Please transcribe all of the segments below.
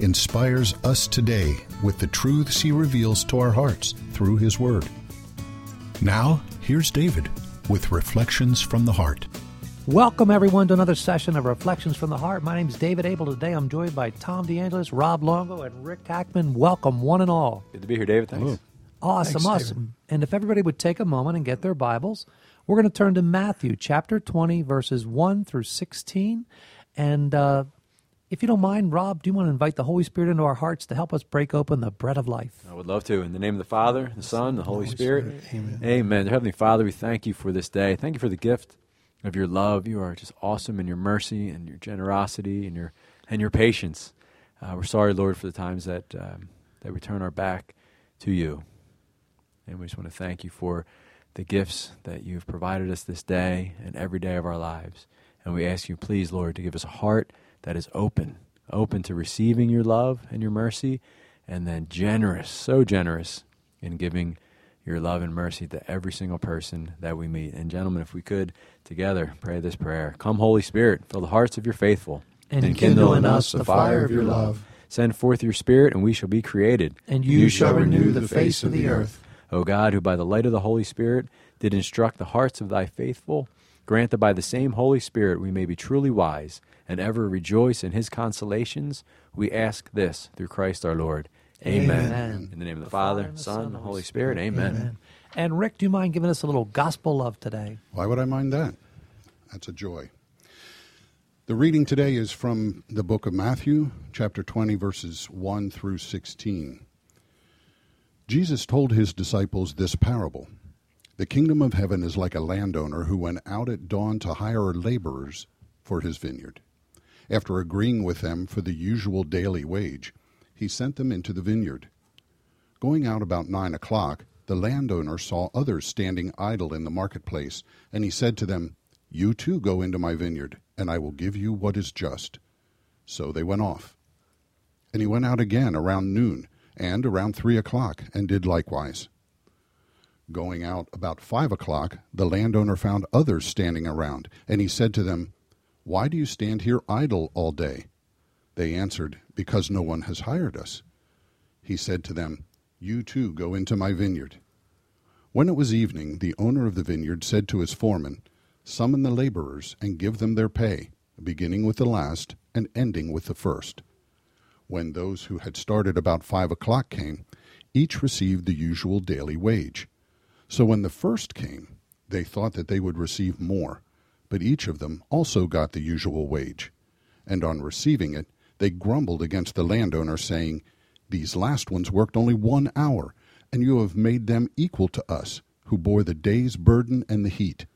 inspires us today with the truths he reveals to our hearts through his word. Now, here's David with Reflections from the Heart. Welcome, everyone, to another session of Reflections from the Heart. My name is David Abel. Today I'm joined by Tom DeAngelis, Rob Longo, and Rick Hackman. Welcome, one and all. Good to be here, David. Thanks. Awesome, Thanks, awesome. And if everybody would take a moment and get their Bibles, we're going to turn to Matthew chapter 20, verses 1 through 16. And uh, if you don't mind, Rob, do you want to invite the Holy Spirit into our hearts to help us break open the bread of life? I would love to. In the name of the Father, the Son, the Holy, Holy Spirit. Spirit. Amen. Amen. Heavenly Father, we thank you for this day. Thank you for the gift of your love. You are just awesome in your mercy and your generosity and your and your patience. Uh, we're sorry, Lord, for the times that um, that we turn our back to you, and we just want to thank you for the gifts that you've provided us this day and every day of our lives. And we ask you, please, Lord, to give us a heart that is open, open to receiving your love and your mercy, and then generous, so generous in giving your love and mercy to every single person that we meet. And gentlemen, if we could together pray this prayer. Come, Holy Spirit, fill the hearts of your faithful, And Kindle in us the fire of your love, Send forth your Spirit, and we shall be created. And you shall renew the face of the earth. O God, who by the light of the Holy Spirit did instruct the hearts of thy faithful, grant that by the same Holy Spirit we may be truly wise and ever rejoice in his consolations. We ask this through Christ our Lord. Amen. Amen. In the name of the Father, and the Son, and the Holy Spirit. Amen. Amen. And Rick, do you mind giving us a little gospel love today? Why would I mind that? That's a joy. The reading today is from the book of Matthew, chapter 20, verses 1 through 16. Jesus told his disciples this parable The kingdom of heaven is like a landowner who went out at dawn to hire laborers for his vineyard. After agreeing with them for the usual daily wage, he sent them into the vineyard. Going out about nine o'clock, the landowner saw others standing idle in the marketplace, and he said to them, You too go into my vineyard, and I will give you what is just. So they went off. And he went out again around noon, and around three o'clock, and did likewise. Going out about five o'clock, the landowner found others standing around, and he said to them, Why do you stand here idle all day? They answered, Because no one has hired us. He said to them, You too go into my vineyard. When it was evening, the owner of the vineyard said to his foreman, Summon the laborers and give them their pay, beginning with the last and ending with the first. When those who had started about five o'clock came, each received the usual daily wage. So when the first came, they thought that they would receive more, but each of them also got the usual wage. And on receiving it, they grumbled against the landowner, saying, These last ones worked only one hour, and you have made them equal to us, who bore the day's burden and the heat.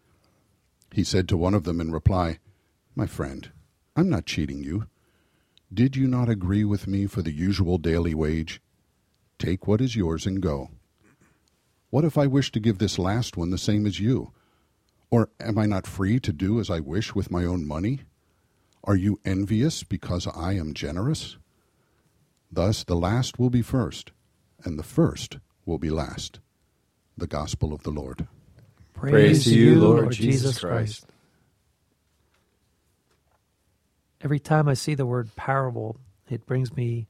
He said to one of them in reply, My friend, I'm not cheating you. Did you not agree with me for the usual daily wage? Take what is yours and go. What if I wish to give this last one the same as you? Or am I not free to do as I wish with my own money? Are you envious because I am generous? Thus the last will be first, and the first will be last. The Gospel of the Lord. Praise to you, Lord Jesus Christ. Every time I see the word parable, it brings me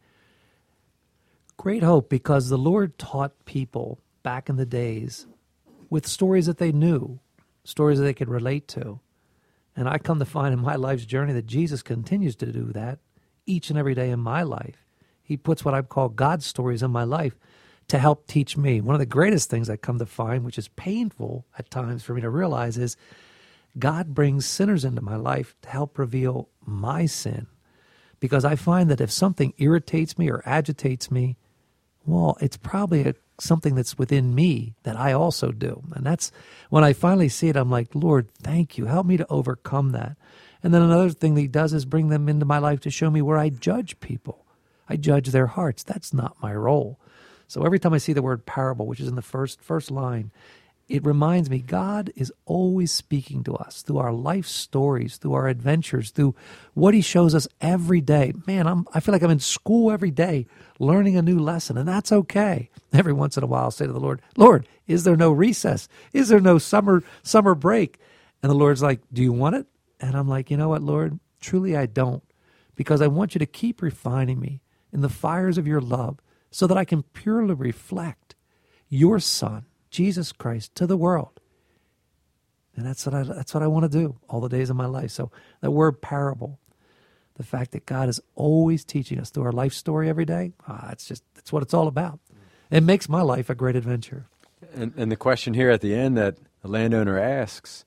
great hope because the Lord taught people back in the days with stories that they knew, stories that they could relate to. And I come to find in my life's journey that Jesus continues to do that each and every day in my life. He puts what I call God's stories in my life to help teach me. One of the greatest things I come to find, which is painful at times for me to realize, is God brings sinners into my life to help reveal my sin. Because I find that if something irritates me or agitates me, well, it's probably a, something that's within me that I also do. And that's when I finally see it, I'm like, Lord, thank you. Help me to overcome that. And then another thing that He does is bring them into my life to show me where I judge people. I judge their hearts. That's not my role. So every time I see the word parable, which is in the first first line, it reminds me God is always speaking to us through our life stories, through our adventures, through what He shows us every day. Man, I'm, I feel like I'm in school every day learning a new lesson, and that's okay. Every once in a while, I'll say to the Lord, Lord, is there no recess? Is there no summer summer break? And the Lord's like, Do you want it? And I'm like, You know what, Lord? Truly, I don't, because I want you to keep refining me in the fires of your love so that I can purely reflect your Son Jesus Christ to the world. And that's what I that's what I want to do all the days of my life. So that word parable, the fact that God is always teaching us through our life story every day, ah, it's just that's what it's all about. It makes my life a great adventure. And, and the question here at the end that the landowner asks,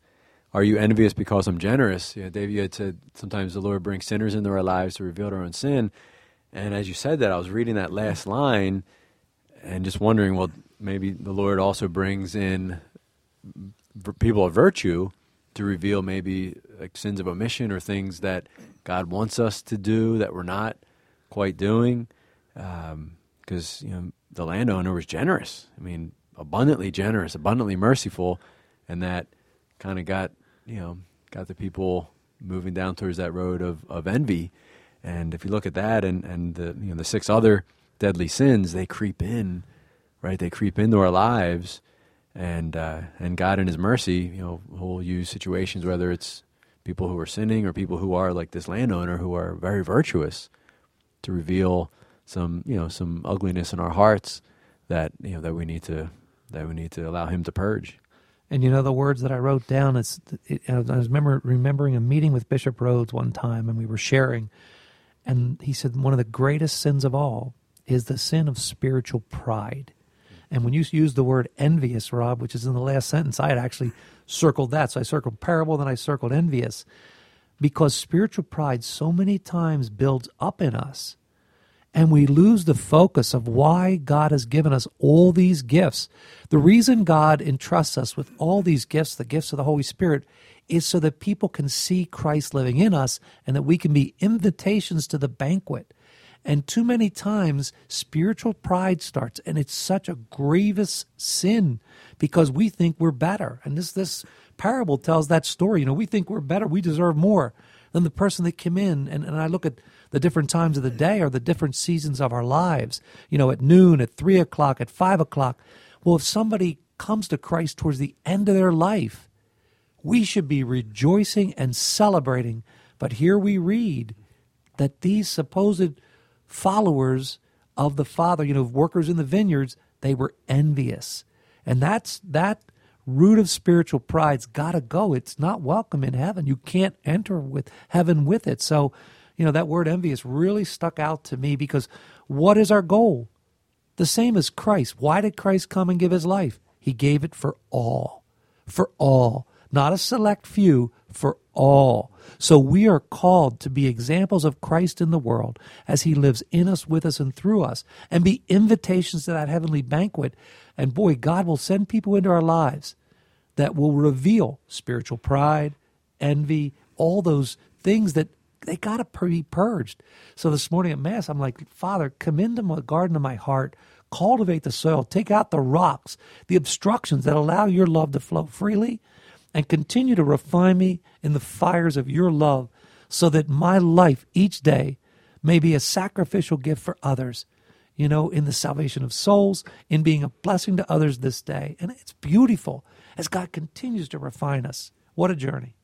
"Are you envious because I'm generous?" You know, you had said sometimes the Lord brings sinners into our lives to reveal our own sin. And as you said that, I was reading that last line and just wondering, well, maybe the Lord also brings in people of virtue to reveal maybe like sins of omission or things that God wants us to do that we're not quite doing. Because um, you know the landowner was generous. I mean, abundantly generous, abundantly merciful, and that kind of got you know got the people moving down towards that road of, of envy. And if you look at that and, and the you know the six other deadly sins, they creep in right? They creep into our lives, and uh, and God in His mercy, you know, will use situations whether it's people who are sinning or people who are like this landowner who are very virtuous to reveal some you know some ugliness in our hearts that you know that we need to that we need to allow Him to purge. And you know the words that I wrote down. It's it, I was remember remembering a meeting with Bishop Rhoades one time, and we were sharing, and he said one of the greatest sins of all is the sin of spiritual pride. And when you use the word envious, Rob, which is in the last sentence, I had actually circled that. So I circled parable, then I circled envious. Because spiritual pride so many times builds up in us, and we lose the focus of why God has given us all these gifts. The reason God entrusts us with all these gifts, the gifts of the Holy Spirit, is so that people can see Christ living in us and that we can be invitations to the banquet and too many times, spiritual pride starts, and it's such a grievous sin because we think we're better. And this this parable tells that story. You know, we think we're better, we deserve more than the person that came in. And, and I look at the different times of the day or the different seasons of our lives. You know, at noon, at three o'clock, at five o'clock. Well, if somebody comes to Christ towards the end of their life, we should be rejoicing and celebrating. But here we read that these supposed followers of the Father, you know, workers in the vineyards, they were envious. And that's that root of spiritual pride's got to go. It's not welcome in heaven. You can't enter with heaven with it. So, you know, that word envious really stuck out to me because what is our goal? The same as Christ. Why did Christ come and give his life? He gave it for all. For all. Not a select few, for all. So we are called to be examples of Christ in the world as he lives in us, with us, and through us, and be invitations to that heavenly banquet. And boy, God will send people into our lives that will reveal spiritual pride, envy, all those things that they got to be purged. So this morning at Mass, I'm like, Father, come into the garden of my heart, cultivate the soil, take out the rocks, the obstructions that allow your love to flow freely and continue to refine me in the fires of your love so that my life each day may be a sacrificial gift for others, you know, in the salvation of souls, in being a blessing to others this day. And it's beautiful as God continues to refine us. What a journey.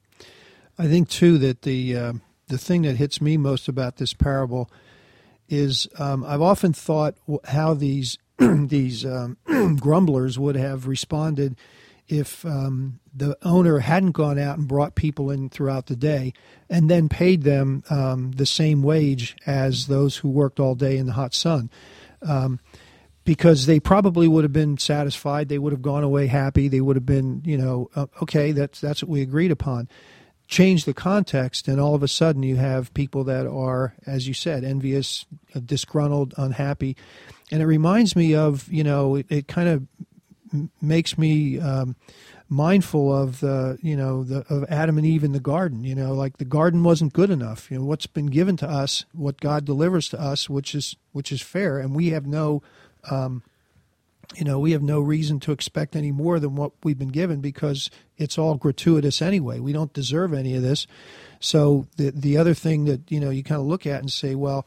I think, too, that the, uh, the thing that hits me most about this parable is um, I've often thought how these, these um, grumblers would have responded if um, the owner hadn't gone out and brought people in throughout the day and then paid them um, the same wage as those who worked all day in the hot sun. Um, because they probably would have been satisfied, they would have gone away happy. They would have been, you know, uh, okay, that's that's what we agreed upon. Change the context, and all of a sudden you have people that are, as you said, envious, disgruntled, unhappy, and it reminds me of, you know, it, it kind of makes me um, mindful of the you know the of Adam and Eve in the garden. You know, like the garden wasn't good enough. You know, what's been given to us, what God delivers to us, which is which is fair, and we have no. Um, you know, we have no reason to expect any more than what we've been given because it's all gratuitous anyway. We don't deserve any of this. So the the other thing that you know you kind of look at and say, well,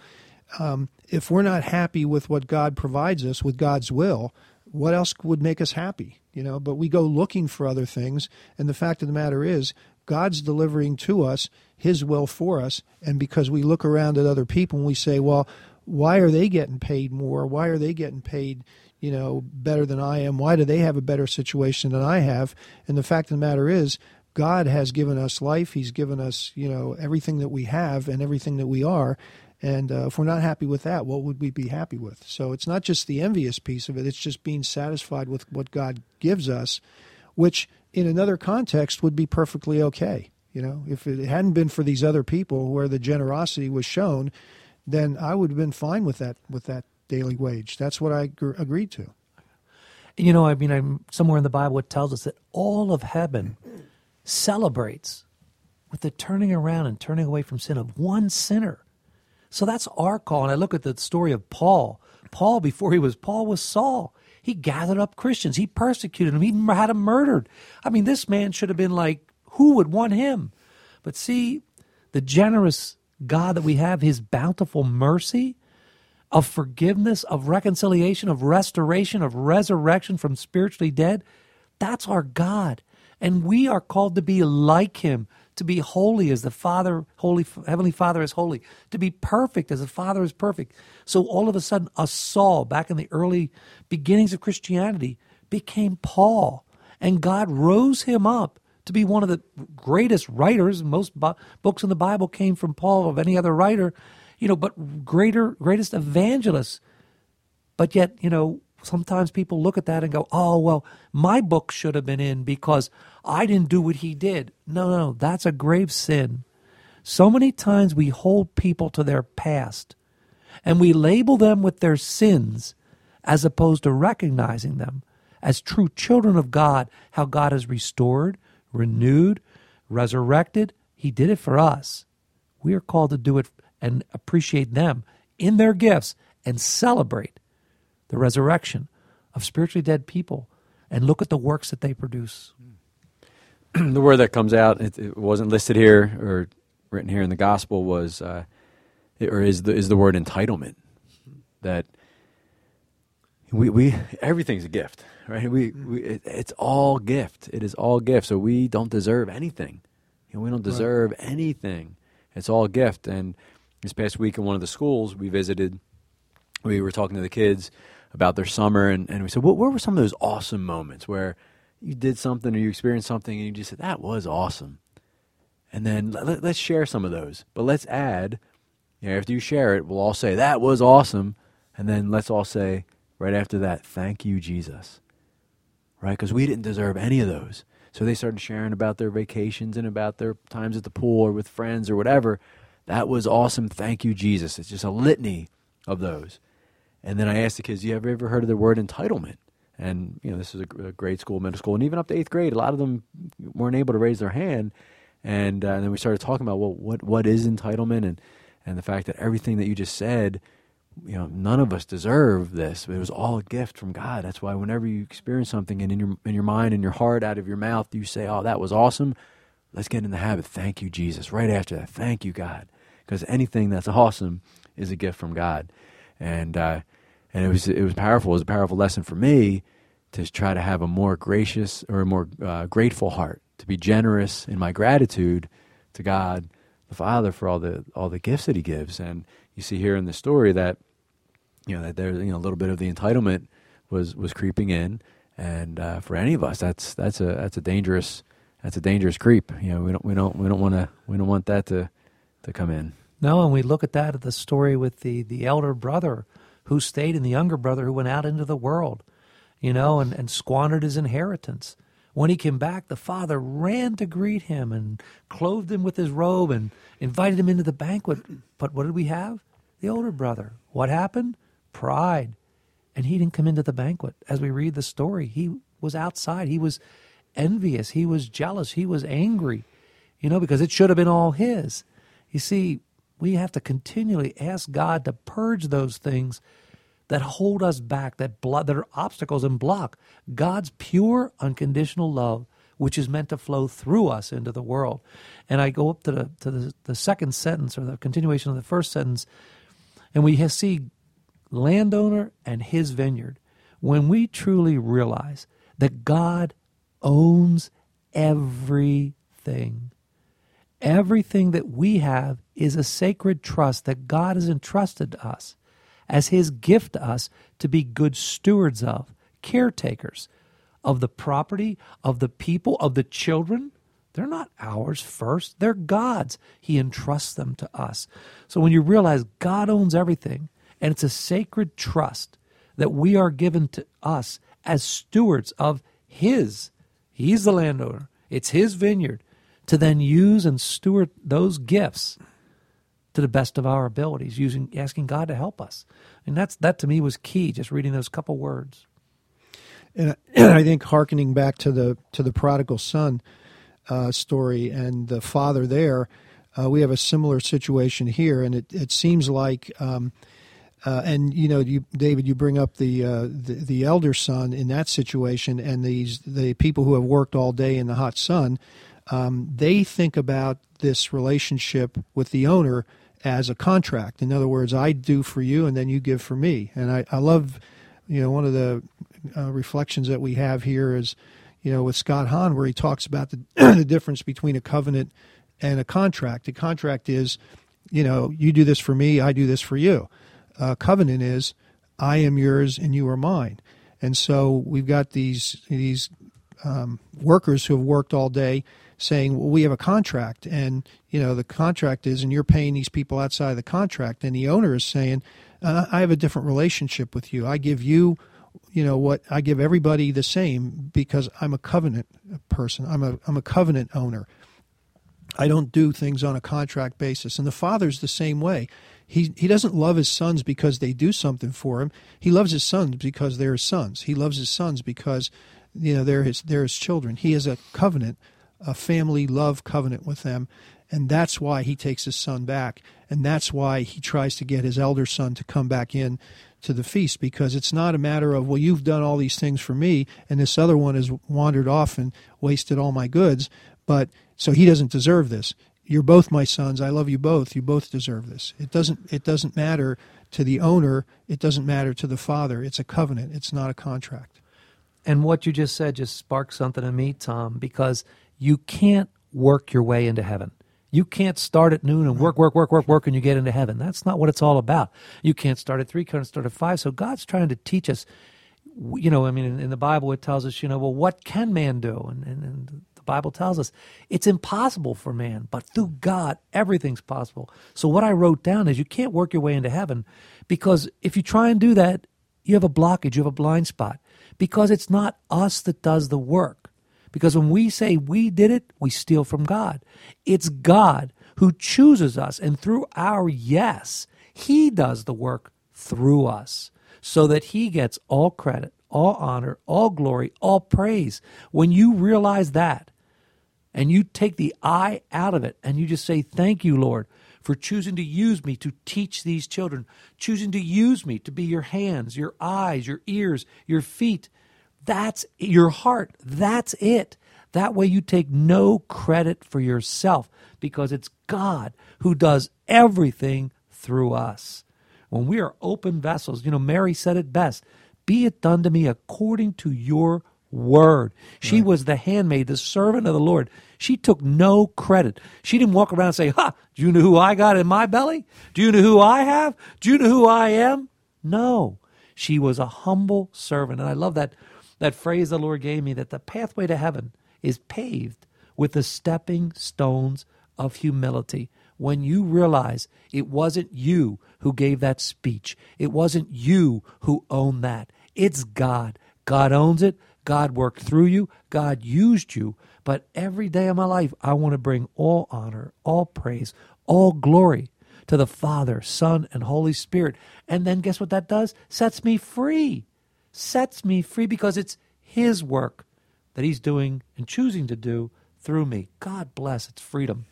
um, if we're not happy with what God provides us with God's will, what else would make us happy? You know, but we go looking for other things, and the fact of the matter is, God's delivering to us His will for us, and because we look around at other people and we say, well, why are they getting paid more? Why are they getting paid? You know, better than I am. Why do they have a better situation than I have? And the fact of the matter is, God has given us life. He's given us, you know, everything that we have and everything that we are. And uh, if we're not happy with that, what would we be happy with? So it's not just the envious piece of it, it's just being satisfied with what God gives us, which in another context would be perfectly okay. You know, if it hadn't been for these other people where the generosity was shown, then I would have been fine with that with that daily wage. That's what I gr- agreed to. You know, I mean, I'm somewhere in the Bible it tells us that all of heaven celebrates with the turning around and turning away from sin of one sinner. So that's our call. And I look at the story of Paul. Paul, before he was Paul, was Saul. He gathered up Christians. He persecuted them. He had them murdered. I mean, this man should have been like, who would want him? But see, the generous God that we have, his bountiful mercy of forgiveness, of reconciliation, of restoration, of resurrection from spiritually dead, that's our God. And we are called to be like him, to be holy as the Father, holy Heavenly Father is holy, to be perfect as the Father is perfect. So all of a sudden, a Saul back in the early beginnings of Christianity became Paul, and God rose him up to be one of the greatest writers. Most books in the Bible came from Paul of any other writer, you know, but greater, greatest evangelists. But yet, you know, sometimes people look at that and go, oh, well, my book should have been in because I didn't do what he did. No, no, that's a grave sin. So many times we hold people to their past and we label them with their sins as opposed to recognizing them as true children of God, how God has restored, renewed, resurrected. He did it for us. We are called to do it and appreciate them in their gifts and celebrate the resurrection of spiritually dead people and look at the works that they produce. the word that comes out, it, it, wasn't listed here or written here in the gospel, was uh, or is the is the word entitlement. That we we everything's a gift, right? We, we it, it's all gift. It is all gift. So we don't deserve anything. You know, we don't deserve right. anything. It's all gift. And this past week in one of the schools we visited, we were talking to the kids about their summer, and, and we said, what, what were some of those awesome moments where you did something or you experienced something and you just said, that was awesome. And then let, us share some of those. But let's add, you know, after you share it, we'll all say, that was awesome. And then let's all say, right after that, thank you, Jesus. Right? Because we didn't deserve any of those. So they started sharing about their vacations and about their times at the pool or with friends or whatever. That was awesome. Thank you, Jesus. It's just a litany of those. And then I asked the kids, "You ever ever heard of the word entitlement?" And you know, this is a, grade school, middle school, and even up to eighth grade, a lot of them weren't able to raise their hand. And, uh, and then we started talking about well, what what is entitlement, and and the fact that everything that you just said, you know, none of us deserve this. It was all a gift from God. That's why whenever you experience something, and in your in your mind and your heart, out of your mouth, you say, "Oh, that was awesome." Let's get in the habit. Thank you, Jesus. Right after that, thank you, God, because anything that's awesome is a gift from God and uh, and it was it was powerful. It was a powerful lesson for me to try to have a more gracious or a more uh, grateful heart, to be generous in my gratitude to God the Father for all the all the gifts that He gives. And you see here in the story that you know that there's you know a little bit of the entitlement was was creeping in, and uh, for any of us, that's that's a that's a dangerous that's a dangerous creep. You know, we don't we don't we don't want to we don't want that to to come in. No, and we look at that at the story with the the elder brother who stayed and the younger brother who went out into the world, you know, and, and squandered his inheritance. When he came back, the father ran to greet him and clothed him with his robe and invited him into the banquet. But what did we have? The older brother. What happened? Pride. And he didn't come into the banquet. As we read the story, he was outside. He was envious. He was jealous. He was angry, you know, because it should have been all his. You see, we have to continually ask God to purge those things that hold us back, that blood, that are obstacles and block God's pure, unconditional love, which is meant to flow through us into the world. And I go up to the to the, the second sentence or the continuation of the first sentence, and we see landowner and his vineyard. When we truly realize that God owns everything, everything that we have is a sacred trust that God has entrusted to us as his gift to us to be good stewards of, caretakers of the property, of the people, of the children. They're not ours first, they're God's. He entrusts them to us. So when you realize God owns everything, and it's a sacred trust that we are given to us as stewards of His, He's the landowner, it's His vineyard, to then use and steward those gifts to the best of our abilities, using asking God to help us. And that's that to me was key, just reading those couple words. And, I think harkening back to the to the prodigal son uh, story and the father there, uh, we have a similar situation here, and it, it seems like. Um, uh, and you know, you, David, you bring up the, uh, the, the elder son in that situation, and these the people who have worked all day in the hot sun. Um, they think about this relationship with the owner as a contract. In other words, I do for you, and then you give for me. And I, I love, you know, one of the uh, reflections that we have here is, you know, with Scott Hahn, where he talks about the, the difference between a covenant and a contract. A contract is, you know, you do this for me, I do this for you. A covenant is, I am yours and you are mine. And so we've got these these um, workers who have worked all day saying, well, we have a contract, and you know the contract is, and you're paying these people outside of the contract, and the owner is saying, uh, I have a different relationship with you. I give you, you know what, I give everybody the same because I'm a covenant person. I'm a I'm a covenant owner. I don't do things on a contract basis, and the father's the same way. He he doesn't love his sons because they do something for him. He loves his sons because they're his sons. He loves his sons because you know they're his they're his children. He is a covenant a family love covenant with them. And that's why he takes his son back. And that's why he tries to get his elder son to come back in to the feast because it's not a matter of, well, you've done all these things for me, and this other one has wandered off and wasted all my goods. But so he doesn't deserve this. You're both my sons. I love you both. You both deserve this. It doesn't. It doesn't matter to the owner. It doesn't matter to the father. It's a covenant. It's not a contract. And what you just said just sparked something in me, Tom, because you can't work your way into heaven. You can't start at noon and work, work, work, work, work, and you get into heaven. That's not what it's all about. You can't start at three, can't start at five. So God's trying to teach us. You know, I mean, in, in the Bible, it tells us, you know, well, what can man do? And, and, and the Bible tells us it's impossible for man, but through God, everything's possible. So what I wrote down is you can't work your way into heaven because if you try and do that, you have a blockage, you have a blind spot because it's not us that does the work. Because when we say we did it, we steal from God. It's God who chooses us, and through our yes, He does the work through us so that He gets all credit, all honor, all glory, all praise. When you realize that, and you take the I out of it, and you just say, Thank you, Lord, for choosing to use me to teach these children, choosing to use me to be your hands, your eyes, your ears, your feet that's your heart. That's it. That way you take no credit for yourself because it's God who does everything through us. When we are open vessels, you know, Mary said it best be it done to me according to your word. She right. was the handmaid, the servant of the Lord. She took no credit. She didn't walk around and say, Ha, do you know who I got in my belly? Do you know who I have? Do you know who I am? No. She was a humble servant. And I love that that phrase the Lord gave me that the pathway to heaven is paved with the stepping stones of humility. When you realize it wasn't you who gave that speech, it wasn't you who owned that, it's God. God owns it. God worked through you. God used you. But every day of my life, I want to bring all honor, all praise, all glory to the Father, Son, and Holy Spirit. And then guess what that does? Sets me free sets me free because it's His work that He's doing and choosing to do through me. God bless. It's freedom.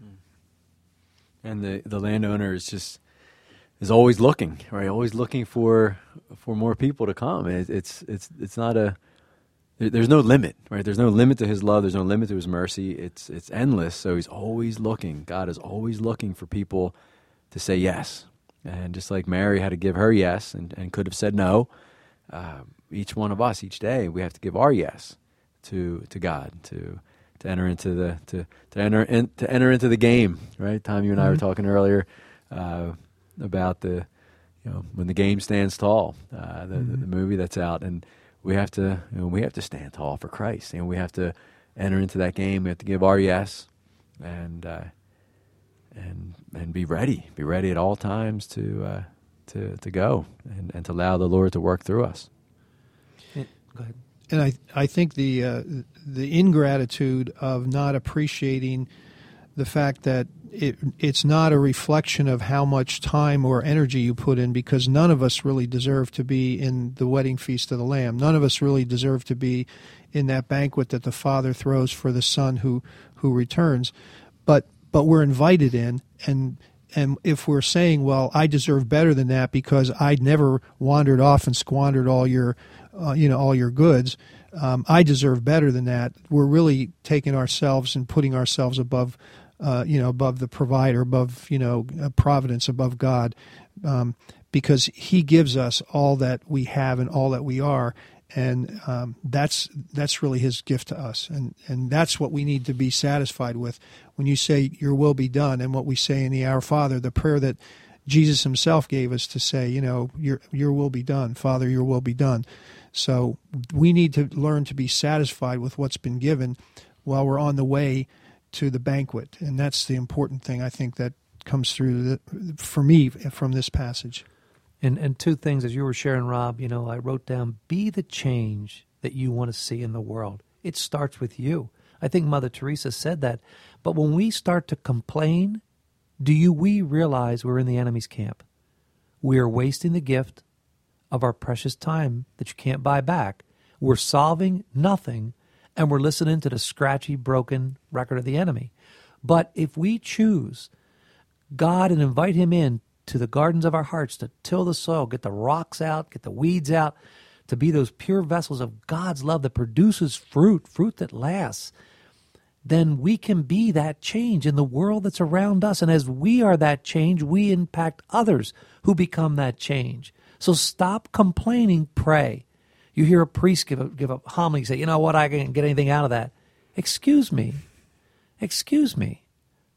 Hmm. And the, the landowner is just is always looking, right? Always looking for for more people to come. It, it's it's it's not a there's no limit, right? There's no limit to his love. There's no limit to his mercy. It's it's endless. So he's always looking. God is always looking for people to say yes. And just like Mary had to give her yes and, and could have said no, uh, each one of us each day we have to give our yes to to God to to enter into the to to enter in, to enter into the game. Right, Tom, you and I were mm-hmm. talking earlier uh, about the you know when the game stands tall, uh, the, mm-hmm. the, the movie that's out and we have to you know, we have to stand tall for Christ, and we have to enter into that game. We have to give our yes, and uh, and and be ready, be ready at all times to uh, to to go and, and to allow the Lord to work through us. Go ahead. And I I think the uh, the ingratitude of not appreciating the fact that it, it's not a reflection of how much time or energy you put in because none of us really deserve to be in the wedding feast of the lamb none of us really deserve to be in that banquet that the father throws for the son who who returns but but we're invited in and and if we're saying well i deserve better than that because I'd never wandered off and squandered all your uh, you know all your goods um, i deserve better than that. We're really taking ourselves and putting ourselves above uh, you know, above the provider, above you know, uh, providence, above God, um, because He gives us all that we have and all that we are, and um, that's that's really His gift to us, and and that's what we need to be satisfied with. When you say Your will be done, and what we say in the Our Father, the prayer that Jesus Himself gave us to say, you know, Your Your will be done, Father, Your will be done. So we need to learn to be satisfied with what's been given while we're on the way to the banquet, and that's the important thing I think that comes through the, for me from this passage. And and two things as you were sharing, Rob. You know, I wrote down: be the change that you want to see in the world. It starts with you. I think Mother Teresa said that. But when we start to complain, do you we realize we're in the enemy's camp? We are wasting the gift of our precious time that you can't buy back. We're solving nothing and we're listening to the scratchy, broken record of the enemy. But if we choose God and invite Him in to the gardens of our hearts to till the soil, get the rocks out, get the weeds out, to be those pure vessels of God's love that produces fruit, fruit that lasts, then we can be that change in the world that's around us. And as we are that change, we impact others who become that change. So stop complaining, pray. You hear a priest give a, give a homily, say, you know what, I can't get anything out of that. Excuse me. Excuse me.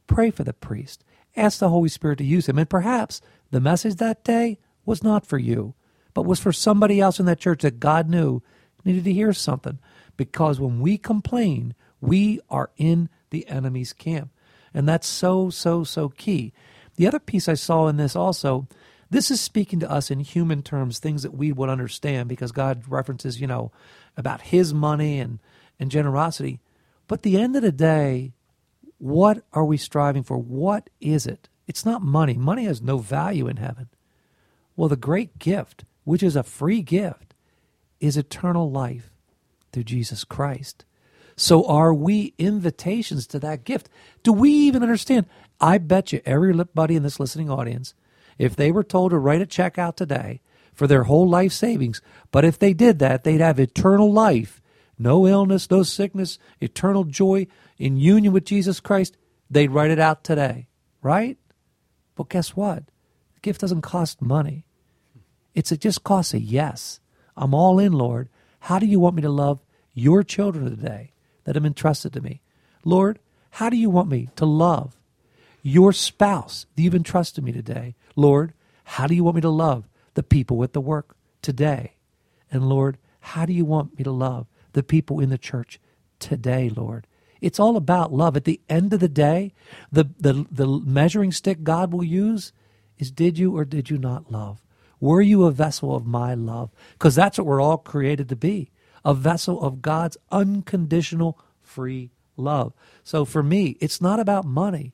Pray for the priest. Ask the Holy Spirit to use him. And perhaps the message that day was not for you, but was for somebody else in that church that God knew needed to hear something. Because when we complain, we are in the enemy's camp. And that's so, so, so key. The other piece I saw in this also this is speaking to us in human terms, things that we would understand because God references, you know, about his money and, and generosity. But the end of the day, what are we striving for? What is it? It's not money. Money has no value in heaven. Well, the great gift, which is a free gift, is eternal life through Jesus Christ. So are we invitations to that gift? Do we even understand? I bet you every lip buddy in this listening audience if they were told to write a check out today for their whole life savings, but if they did that, they'd have eternal life, no illness, no sickness, eternal joy in union with Jesus Christ, they'd write it out today, right? But guess what? The gift doesn't cost money. It's it just costs a yes. I'm all in, Lord. How do you want me to love your children today that have entrusted to me? Lord, how do you want me to love your spouse that you've entrusted me today? Lord, how do you want me to love the people with the work today? And Lord, how do you want me to love the people in the church today, Lord? It's all about love. At the end of the day, the, the, the measuring stick God will use is did you or did you not love? Were you a vessel of my love? Because that's what we're all created to be a vessel of God's unconditional free love. So for me, it's not about money,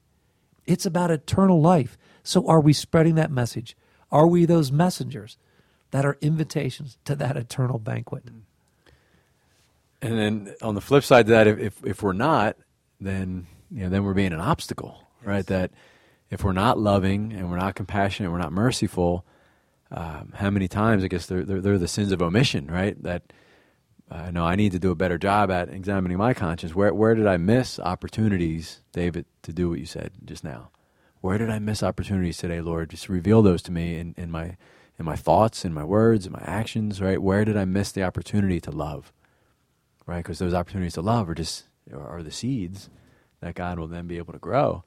it's about eternal life. So, are we spreading that message? Are we those messengers that are invitations to that eternal banquet? and then on the flip side of that, if if, if we're not, then you know, then we're being an obstacle, yes. right? That if we're not loving and we're not compassionate, we're not merciful. Um, how many times? I guess they're, they're, they're the sins of omission, right? That I know I need to do a better job at examining my conscience. Where where did I miss opportunities, David, to do what you said just now? Where did I miss opportunities today, Lord? Just reveal those to me in, in my in my thoughts, in my words, in my actions, right? Where did I miss the opportunity to love? Right? Because those opportunities to love are just are the seeds that God will then be able to grow.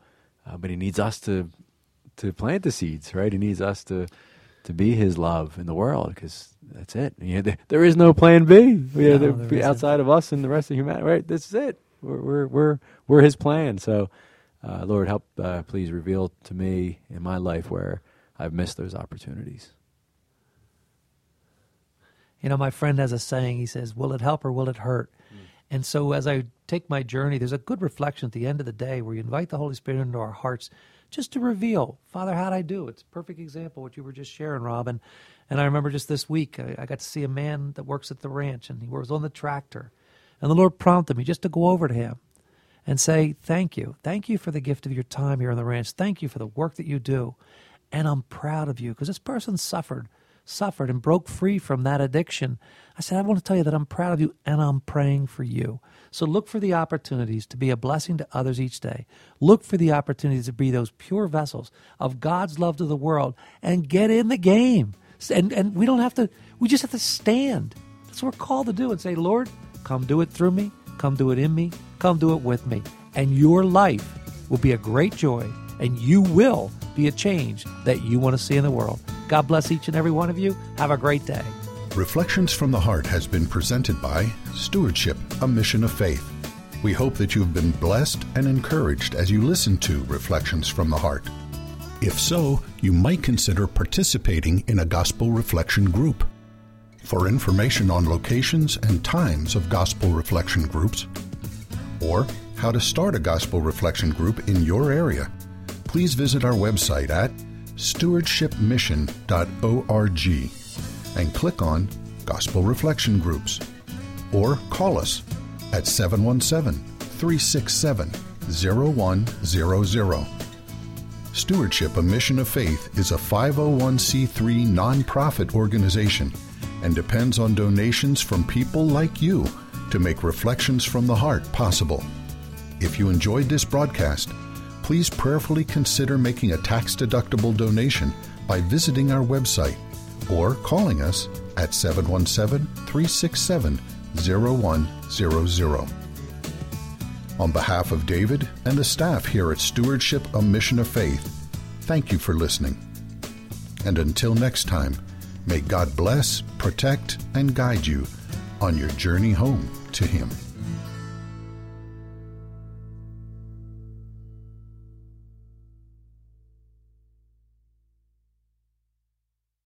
Uh, but He needs us to to plant the seeds, right? He needs us to to be His love in the world because that's it. You know, there, there is no plan B. You know, no, outside of us and the rest of humanity, right? This is it. We're we're we're, we're His plan. So, uh, Lord, help uh, please reveal to me in my life where I've missed those opportunities. You know, my friend has a saying. He says, "Will it help or will it hurt?" Mm. And so, as I take my journey, there's a good reflection at the end of the day where you invite the Holy Spirit into our hearts, just to reveal, Father, how'd I do? It's a perfect example what you were just sharing, Robin. And I remember just this week, I, I got to see a man that works at the ranch, and he was on the tractor, and the Lord prompted me just to go over to him and say, "Thank you, thank you for the gift of your time here on the ranch. Thank you for the work that you do." And I'm proud of you because this person suffered suffered and broke free from that addiction. I said, I want to tell you that I'm proud of you and I'm praying for you. So look for the opportunities to be a blessing to others each day. Look for the opportunities to be those pure vessels of God's love to the world and get in the game. And, and we don't have to, we just have to stand. That's what we're called to do and say, Lord, come do it through me, come do it in me, come do it with me. And your life will be a great joy and you will be a change that you want to see in the world. God bless each and every one of you. Have a great day. Reflections from the Heart has been presented by Stewardship, a Mission of Faith. We hope that you've been blessed and encouraged as you listen to Reflections from the Heart. If so, you might consider participating in a gospel reflection group. For information on locations and times of gospel reflection groups, or how to start a gospel reflection group in your area, please visit our website at stewardshipmission.org and click on Gospel Reflection Groups or call us at 717 367 0100. Stewardship, a Mission of Faith, is a 501c3 nonprofit organization and depends on donations from people like you to make Reflections from the Heart possible. If you enjoyed this broadcast, please prayerfully consider making a tax deductible donation by visiting our website or calling us at 717 367 0100. On behalf of David and the staff here at Stewardship, a Mission of Faith, thank you for listening. And until next time, may God bless, protect, and guide you on your journey home to Him.